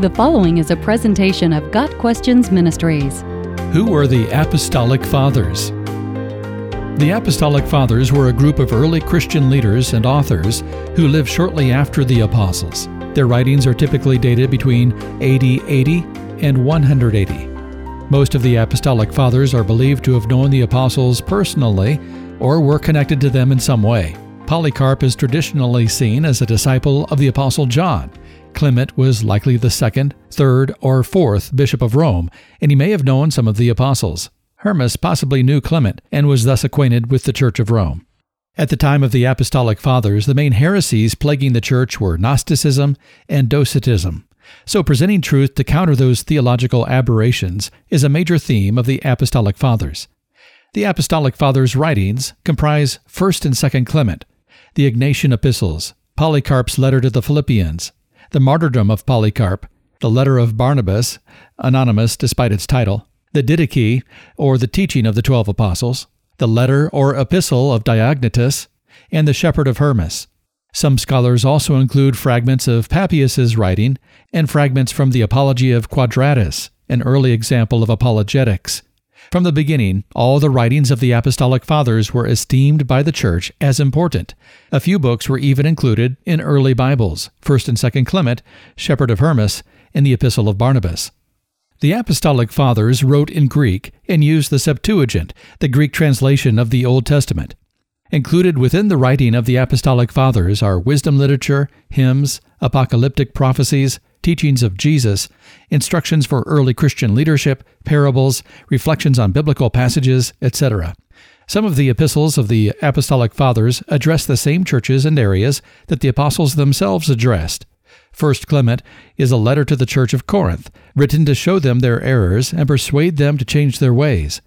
The following is a presentation of Got Questions Ministries. Who were the Apostolic Fathers? The Apostolic Fathers were a group of early Christian leaders and authors who lived shortly after the Apostles. Their writings are typically dated between AD 80 and 180. Most of the Apostolic Fathers are believed to have known the Apostles personally or were connected to them in some way. Polycarp is traditionally seen as a disciple of the Apostle John Clement was likely the second, third, or fourth bishop of Rome, and he may have known some of the apostles. Hermas possibly knew Clement and was thus acquainted with the Church of Rome. At the time of the Apostolic Fathers, the main heresies plaguing the Church were Gnosticism and Docetism. So, presenting truth to counter those theological aberrations is a major theme of the Apostolic Fathers. The Apostolic Fathers' writings comprise 1st and 2nd Clement, the Ignatian epistles, Polycarp's letter to the Philippians, the martyrdom of Polycarp, the letter of Barnabas, anonymous despite its title, the Didache, or the teaching of the twelve apostles, the letter or epistle of Diognetus, and the shepherd of Hermas. Some scholars also include fragments of Papias's writing and fragments from the Apology of Quadratus, an early example of apologetics. From the beginning, all the writings of the Apostolic Fathers were esteemed by the Church as important. A few books were even included in early Bibles 1st and 2nd Clement, Shepherd of Hermas, and the Epistle of Barnabas. The Apostolic Fathers wrote in Greek and used the Septuagint, the Greek translation of the Old Testament. Included within the writing of the Apostolic Fathers are wisdom literature, hymns, apocalyptic prophecies, teachings of Jesus, instructions for early Christian leadership, parables, reflections on biblical passages, etc. Some of the epistles of the Apostolic Fathers address the same churches and areas that the apostles themselves addressed. First Clement is a letter to the church of Corinth, written to show them their errors and persuade them to change their ways.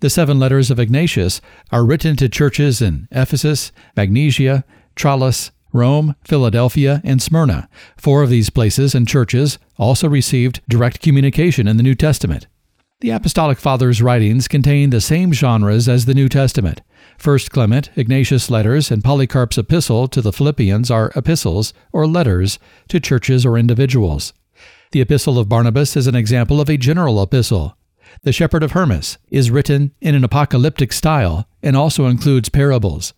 The seven letters of Ignatius are written to churches in Ephesus, Magnesia, Tralles, Rome, Philadelphia, and Smyrna. Four of these places and churches also received direct communication in the New Testament. The Apostolic Fathers' writings contain the same genres as the New Testament. First Clement, Ignatius' letters, and Polycarp's epistle to the Philippians are epistles or letters to churches or individuals. The Epistle of Barnabas is an example of a general epistle. The Shepherd of Hermas is written in an apocalyptic style and also includes parables.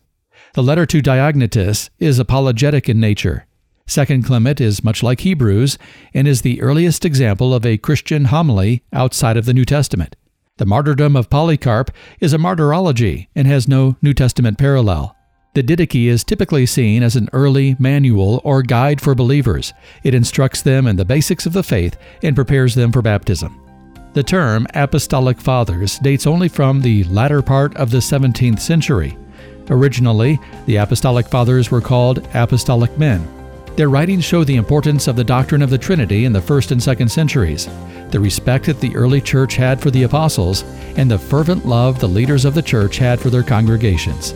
The letter to Diognetus is apologetic in nature. Second Clement is much like Hebrews and is the earliest example of a Christian homily outside of the New Testament. The martyrdom of Polycarp is a martyrology and has no New Testament parallel. The Didache is typically seen as an early manual or guide for believers. It instructs them in the basics of the faith and prepares them for baptism. The term Apostolic Fathers dates only from the latter part of the 17th century. Originally, the Apostolic Fathers were called Apostolic Men. Their writings show the importance of the doctrine of the Trinity in the first and second centuries, the respect that the early church had for the apostles, and the fervent love the leaders of the church had for their congregations.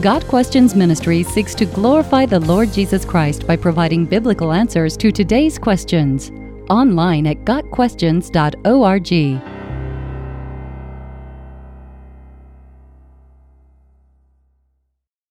Got Questions Ministry seeks to glorify the Lord Jesus Christ by providing biblical answers to today's questions. Online at GotQuestions.org.